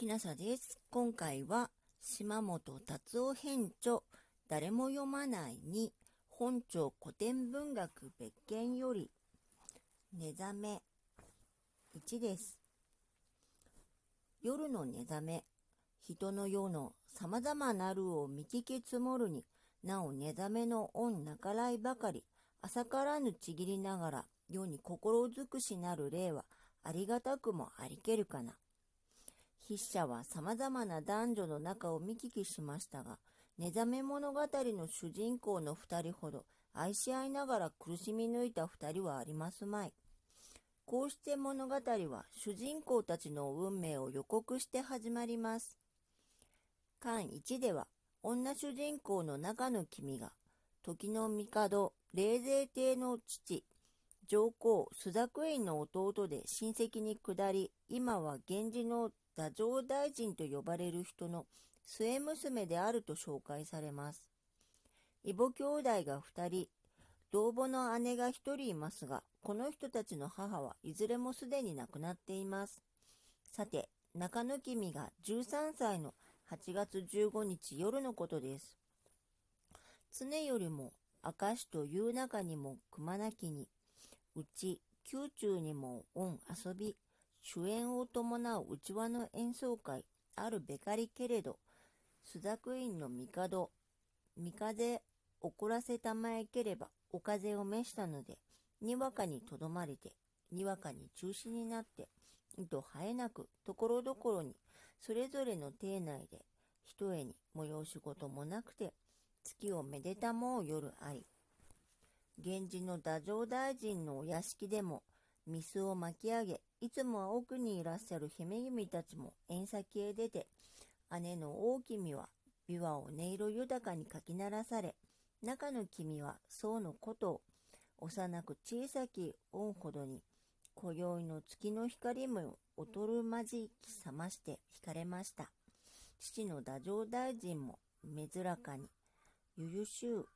きなさです。今回は島本達夫編著誰も読まないに本庁古典文学別件より寝覚め1です。夜の寝覚め人の世の様々なるを見聞き積もるになお寝覚めの恩なからいばかり朝からぬちぎりながら世に心尽くしなる例はありがたくもありけるかな。筆者は様々な男女の中を見聞きしましたが、寝覚め物語の主人公の二人ほど愛し合いながら苦しみ抜いた二人はありますまい。こうして物語は主人公たちの運命を予告して始まります。巻1では、女主人公の中の君が、時の帝、霊勢帝の父、上皇、朱雀院の弟で親戚に下り、今は源氏の太政大臣と呼ばれる人の末娘であると紹介されます。異母兄弟が2人、同母の姉が1人いますが、この人たちの母はいずれもすでに亡くなっています。さて、中野君が13歳の8月15日夜のことです。常よりも明石という中にも熊なきに、うち宮中にも恩遊び、主演を伴う内輪の演奏会あるべかりけれど、朱雀院の帝、三風怒らせたまえければお風を召したので、にわかにとどまれて、にわかに中止になって、糸生えなく、ところどころに、それぞれの邸内で、ひとえに催し事もなくて、月をめでたもう夜あり。源氏の太政大臣のお屋敷でも、ミスを巻き上げ、いつもは奥にいらっしゃる姫君たちも縁先へ出て、姉の大君は琵琶を音色豊かにかき鳴らされ、中の君は僧のことを幼く小さき恩ほどに、今宵の月の光も劣るまじき覚まして惹かれました。父の太政大臣も珍かに、ゆゆしゅう、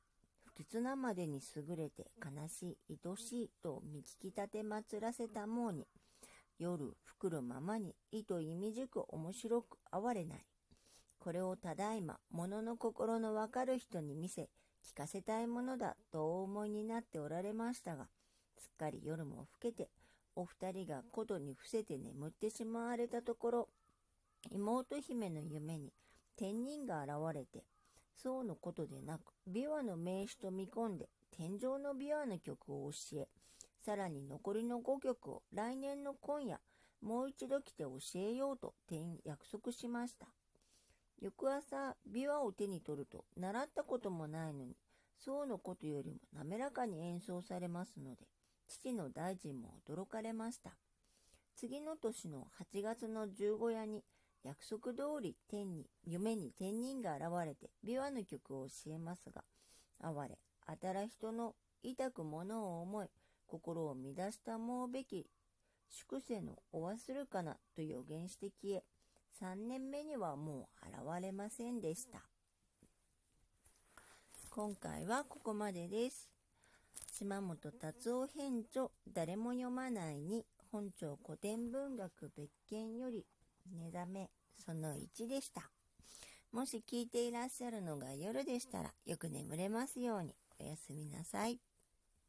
不吉なまでに優れて悲しい、愛しいと見聞き立て祭らせたもうに、夜、ふくるままに、意と意味じく面白く哀れない。これをただいま、物の心のわかる人に見せ、聞かせたいものだ、とお思いになっておられましたが、すっかり夜も更けて、お二人が琴に伏せて眠ってしまわれたところ、妹姫の夢に天人が現れて、そうのことでなく、琵琶の名手と見込んで、天上の琵琶の曲を教え、さらに残りの5曲を来年の今夜、もう一度来て教えようと約束しました。翌朝、琵琶を手に取ると、習ったこともないのに、そうのことよりも滑らかに演奏されますので、父の大臣も驚かれました。次の年の8月の十五夜に、約束通り天に、夢に天人が現れて、琵琶の曲を教えますが、哀れ、あたら人の痛くものを思い、心を乱したもうべき粛清のお忘るかなと予言して消え、3年目にはもう現れませんでした。今回はここまでです。島本達夫編著誰も読まないに本庁古典文学別件より寝覚めその1でした。もし聞いていらっしゃるのが夜でしたらよく眠れますようにおやすみなさい。